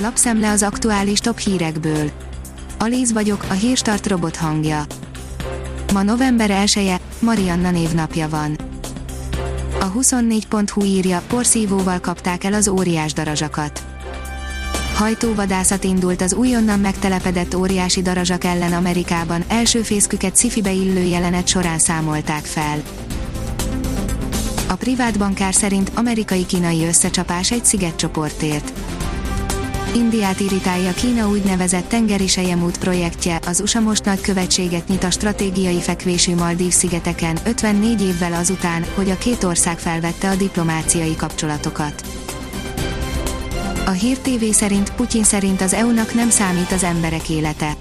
Lapszemle az aktuális top hírekből. Alíz vagyok, a hírstart robot hangja. Ma november 1 -e, Marianna névnapja van. A 24.hu írja, porszívóval kapták el az óriás darazsakat. Hajtóvadászat indult az újonnan megtelepedett óriási darazsak ellen Amerikában, első fészküket szifibe illő jelenet során számolták fel. A privát bankár szerint amerikai-kínai összecsapás egy szigetcsoportért. Indiát irritálja Kína úgynevezett tengeri sejemút projektje, az USA most nagy követséget nyit a stratégiai fekvésű Maldív szigeteken, 54 évvel azután, hogy a két ország felvette a diplomáciai kapcsolatokat. A Hír TV szerint Putyin szerint az EU-nak nem számít az emberek élete.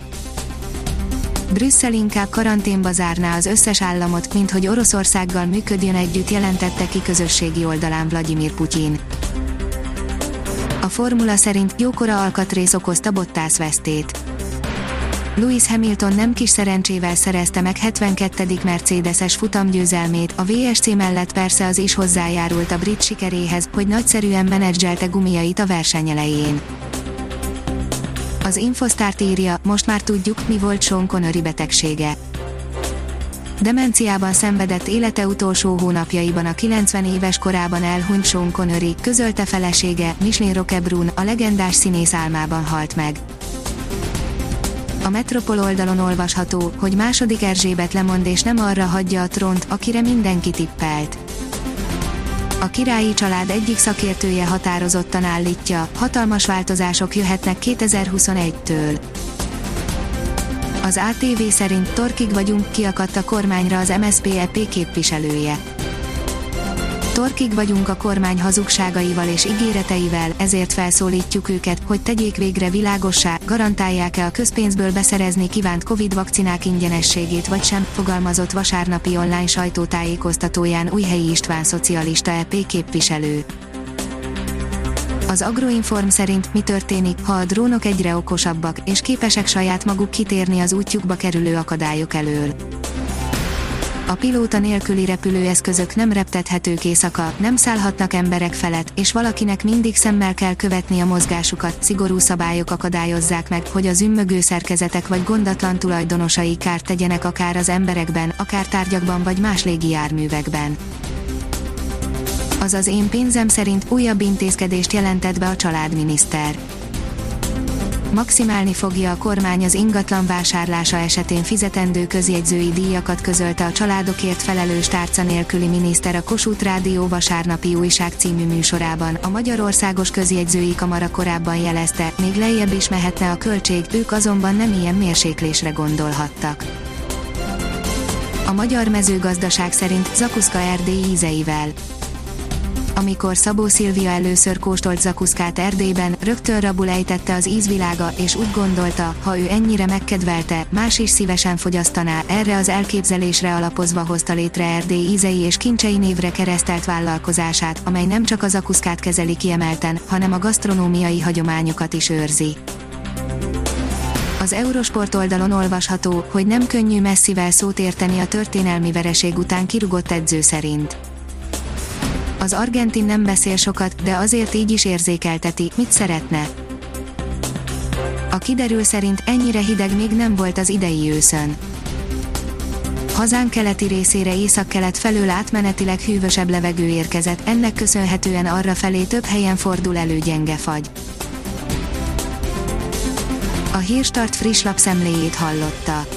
Brüsszel inkább karanténba zárná az összes államot, mint hogy Oroszországgal működjön együtt jelentette ki közösségi oldalán Vladimir Putyin. A formula szerint jókora alkatrész okozta Bottas vesztét. Lewis Hamilton nem kis szerencsével szerezte meg 72. Mercedes-es futamgyőzelmét, a VSC mellett persze az is hozzájárult a brit sikeréhez, hogy nagyszerűen menedzselte gumiait a verseny elején. Az Infostart írja, most már tudjuk, mi volt Sean Connery betegsége. Demenciában szenvedett élete utolsó hónapjaiban a 90 éves korában elhunyt Sean Connery, közölte felesége, Micheline Roquebrune, a legendás színész álmában halt meg. A Metropol oldalon olvasható, hogy második Erzsébet lemond és nem arra hagyja a trónt, akire mindenki tippelt. A királyi család egyik szakértője határozottan állítja, hatalmas változások jöhetnek 2021-től. Az ATV szerint torkig vagyunk, kiakadt a kormányra az MSZP-EP képviselője. Torkig vagyunk a kormány hazugságaival és ígéreteivel, ezért felszólítjuk őket, hogy tegyék végre világossá, garantálják-e a közpénzből beszerezni kívánt Covid vakcinák ingyenességét vagy sem, fogalmazott vasárnapi online sajtótájékoztatóján Újhelyi István szocialista EP képviselő. Az Agroinform szerint mi történik, ha a drónok egyre okosabbak, és képesek saját maguk kitérni az útjukba kerülő akadályok elől. A pilóta nélküli repülőeszközök nem reptethetők éjszaka, nem szállhatnak emberek felett, és valakinek mindig szemmel kell követni a mozgásukat, szigorú szabályok akadályozzák meg, hogy az ümmögő szerkezetek vagy gondatlan tulajdonosai kárt tegyenek akár az emberekben, akár tárgyakban vagy más légijárművekben azaz én pénzem szerint újabb intézkedést jelentett be a családminiszter. Maximálni fogja a kormány az ingatlan vásárlása esetén fizetendő közjegyzői díjakat közölte a családokért felelős tárca nélküli miniszter a Kossuth Rádió vasárnapi újság című műsorában. A Magyarországos Közjegyzői Kamara korábban jelezte, még lejjebb is mehetne a költség, ők azonban nem ilyen mérséklésre gondolhattak. A magyar mezőgazdaság szerint Zakuszka Erdély ízeivel amikor Szabó Szilvia először kóstolt zakuszkát Erdélyben, rögtön rabul ejtette az ízvilága, és úgy gondolta, ha ő ennyire megkedvelte, más is szívesen fogyasztaná, erre az elképzelésre alapozva hozta létre Erdély ízei és kincsei névre keresztelt vállalkozását, amely nem csak az zakuszkát kezeli kiemelten, hanem a gasztronómiai hagyományokat is őrzi. Az Eurosport oldalon olvasható, hogy nem könnyű messzivel szót érteni a történelmi vereség után kirugott edző szerint az argentin nem beszél sokat, de azért így is érzékelteti, mit szeretne. A kiderül szerint ennyire hideg még nem volt az idei őszön. Hazán keleti részére északkelet felől átmenetileg hűvösebb levegő érkezett, ennek köszönhetően arra felé több helyen fordul elő gyenge fagy. A Hírstart friss lapszemléjét hallotta.